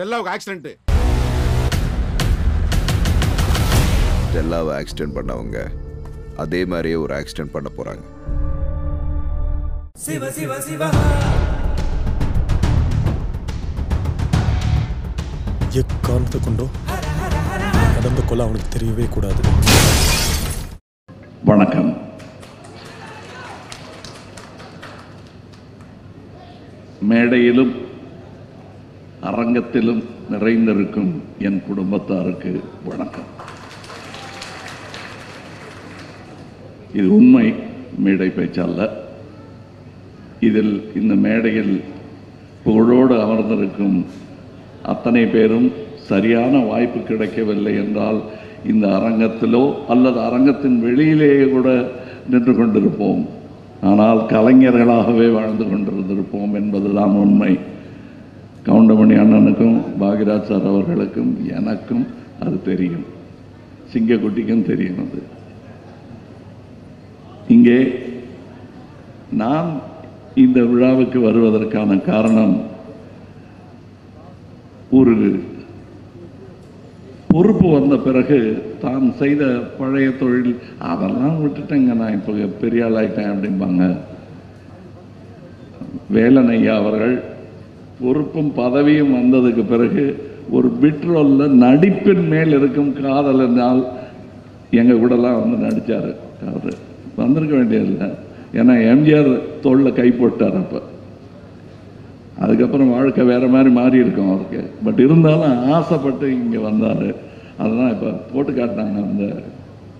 ஸ்டெல்லாவுக்கு accident ஸ்டெல்லாவை accident பண்ணவங்க அதே மாதிரியே ஒரு ஆக்சிடென்ட் பண்ண போறாங்க. எக்காரணத்தை கொண்டோ நடந்த கொலை அவனுக்கு தெரியவே கூடாது. வணக்கம். மேடையிலும் அரங்கத்திலும் நிறைந்திருக்கும் என் குடும்பத்தாருக்கு வணக்கம். இது உண்மை மேடை பேச்சல்ல. இதில் இந்த மேடையில் புகழோடு அமர்ந்திருக்கும் அத்தனை பேரும் சரியான வாய்ப்பு கிடைக்கவில்லை என்றால் இந்த அரங்கத்திலோ அல்லது அரங்கத்தின் வெளியிலேயே கூட நின்று கொண்டிருப்போம். ஆனால் கலைஞர்களாகவே வாழ்ந்து கொண்டிருந்திருப்போம் என்பதுதான் உண்மை. கவுண்டமணி அண்ணனுக்கும் பாகிராஜ் சார் அவர்களுக்கும் எனக்கும் அது தெரியும். சிங்கக்குட்டிக்கும் தெரியும் அது. இங்கே நான் இந்த விழாவுக்கு வருவதற்கான காரணம் ஒரு பொறுப்பு வந்த பிறகு தான் செய்த பழைய தொழில். அதெல்லாம் விட்டுட்டேங்க நான் இப்போ பெரிய ஆளாயிட்டேன் அப்படிம்பாங்க. வேலனையா அவர்கள் பொறுப்பும் பதவியும் வந்ததுக்கு பிறகு ஒரு பிட்ரோலில் நடிப்பின் மேல் இருக்கும் காதலினால் எங்க கூடலாம் வந்து நடிச்சாரு அவர். வந்திருக்க வேண்டியதில்லை. ஏன்னா எம்ஜிஆர் தோளில் கை போட்டார் அப்போ. அதுக்கப்புறம் வாழ்க்கை வேற மாதிரி மாறி இருக்கும் அவருக்கு. பட் இருந்தாலும் ஆசைப்பட்டு இங்கே வந்தாரு. அதெல்லாம் இப்போ போட்டு காட்டினாங்க அந்த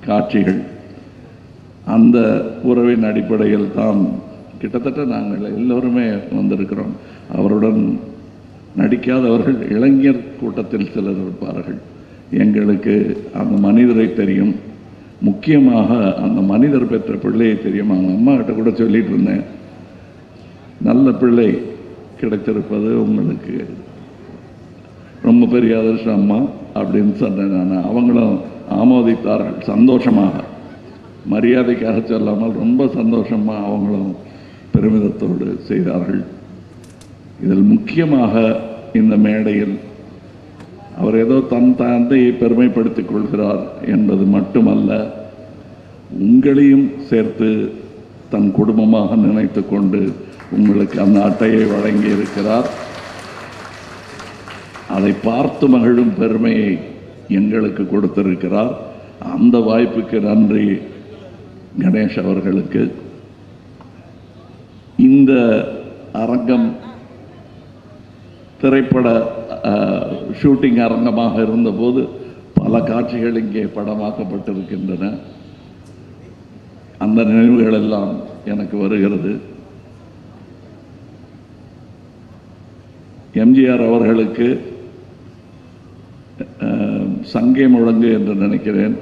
காட்சிகள். அந்த உறவின் அடிப்படையில் தான் கிட்டத்தட்ட நாங்கள் எல்லோருமே வந்திருக்கிறோம். அவருடன் நடிக்காதவர்கள் இளைஞர் கூட்டத்தில் சிலர் இருப்பார்கள். எங்களுக்கு அந்த மனிதரை தெரியும். முக்கியமாக அந்த மனிதர் பெற்ற பிள்ளையை தெரியும்? அவங்க அம்மா கிட்ட கூட சொல்லிட்டு இருந்தேன். நல்ல பிள்ளை கிடைத்திருப்பது உங்களுக்கு ரொம்ப பெரிய அதிர்ஷ்டம் அம்மா அப்படின்னு சொன்னேன் நான். அவங்களும் ஆமோதித்தார்கள் சந்தோஷமாக. மரியாதைக்காக சொல்லாமல் ரொம்ப சந்தோஷமா அவங்களும் பெருமிதத்தோடு செய்தார்கள். இதில் முக்கியமாக இந்த மேடையில் அவர் ஏதோ தன் தந்தையை பெருமைப்படுத்திக் கொள்கிறார் என்பது மட்டுமல்ல உங்களையும் சேர்த்து தன் குடும்பமாக நினைத்து கொண்டு உங்களுக்கு அந்த அட்டையை வழங்கி இருக்கிறார் அதை பார்த்து மகிழும் பெருமையை எங்களுக்கு கொடுத்திருக்கிறார். அந்த வாய்ப்புக்கு நன்றி கணேஷ் அவர்களுக்கு. இந்த அரங்கம் திரைப்பட ஷூட்டிங் அரங்கமாக இருந்தபோது பல காட்சிகள் இங்கே படமாக்கப்பட்டிருக்கின்றன. அந்த நினைவுகள் எல்லாம் எனக்கு வருகிறது. எம்ஜிஆர் அவர்களுக்கு சங்கே முழங்கு என்று நினைக்கிறேன்.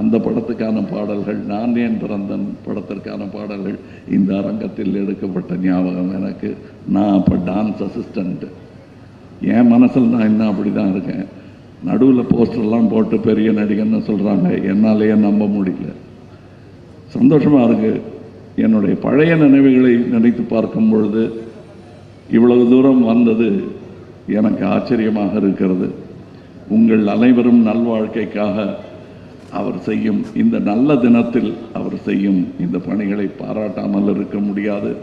அந்த படத்துக்கான பாடல்கள் நான் ஏன் பிறந்தன் படத்திற்கான பாடல்கள் இந்த அரங்கத்தில் எடுக்கப்பட்ட ஞாபகம் எனக்கு. நான் அப்போ டான்ஸ் அசிஸ்டண்ட்டு என் மனசில் நான் இன்னும் அப்படி தான் இருக்கேன். நடுவில் போஸ்டர்லாம் போட்டு பெரிய நடிகன்னு சொல்கிறாங்க என்னாலேயே நம்ப முடியல. சந்தோஷமாக இருக்குது என்னுடைய பழைய நினைவுகளை நினைத்து பார்க்கும் பொழுது இவ்வளவு தூரம் வந்தது எனக்கு ஆச்சரியமாக இருக்கிறது. உங்கள் அனைவரும் நல்வாழ்க்கைக்காக அவர் செய்யும் இந்த நல்ல தினத்தில் அவர் செய்யும் இந்த பணிகளை பாராட்டாமல் இருக்க முடியாது.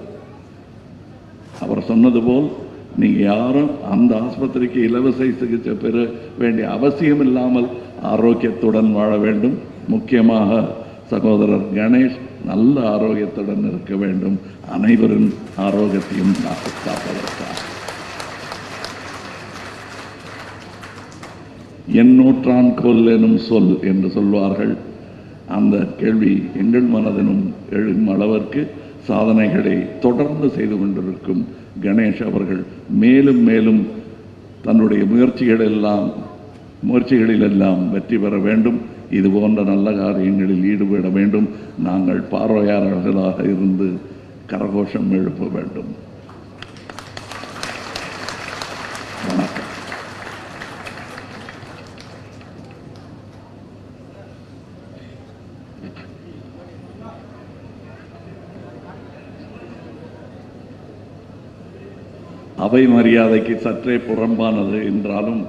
அவர் சொன்னது போல் நீங்கள் யாரும் அந்த ஆஸ்பத்திரிக்கு இலவச சிகிச்சை பெற வேண்டிய அவசியம் இல்லாமல் ஆரோக்கியத்துடன் வாழ வேண்டும். முக்கியமாக சகோதரர் கணேஷ் நல்ல ஆரோக்கியத்துடன் இருக்க வேண்டும். அனைவரின் ஆரோக்கியத்தையும் காத்து- காப்பதற்காக என் நூற்றான் கொல் எனும் சொல் என்று சொல்வார்கள். அந்த கேள்வி எங்கள் மனதினும் எழும் அளவிற்கு சாதனைகளை தொடர்ந்து செய்து கொண்டிருக்கும் கணேஷ் அவர்கள் மேலும் மேலும் தன்னுடைய முயற்சிகள் எல்லாம் முயற்சிகளில் எல்லாம் வெற்றி பெற வேண்டும். இது போன்ற நல்ல காரியங்களில் ஈடுபட வேண்டும். நாங்கள் பார்வையாளர்களாக இருந்து கரகோஷம் எழுப்ப வேண்டும் வணக்கம் அவை மரியாதைக்கு சற்றே புறம்பானது என்றாலும்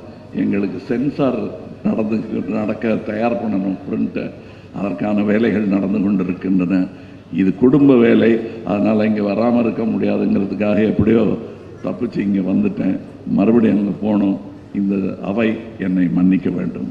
எங்களுக்கு சென்சார் நடந்து நடக்க தயார் பண்ணணும் பிரிண்ட்டை அதற்கான வேலைகள் நடந்து கொண்டிருக்கின்றன. இது குடும்ப வேலை. அதனால் இங்கே வராமல் இருக்க முடியாதுங்கிறதுக்காக எப்படியோ தப்பிச்சு இங்கே வந்துட்டேன். மறுபடியும் அங்கே போகணும் இந்த அவை என்னை மன்னிக்க வேண்டும்.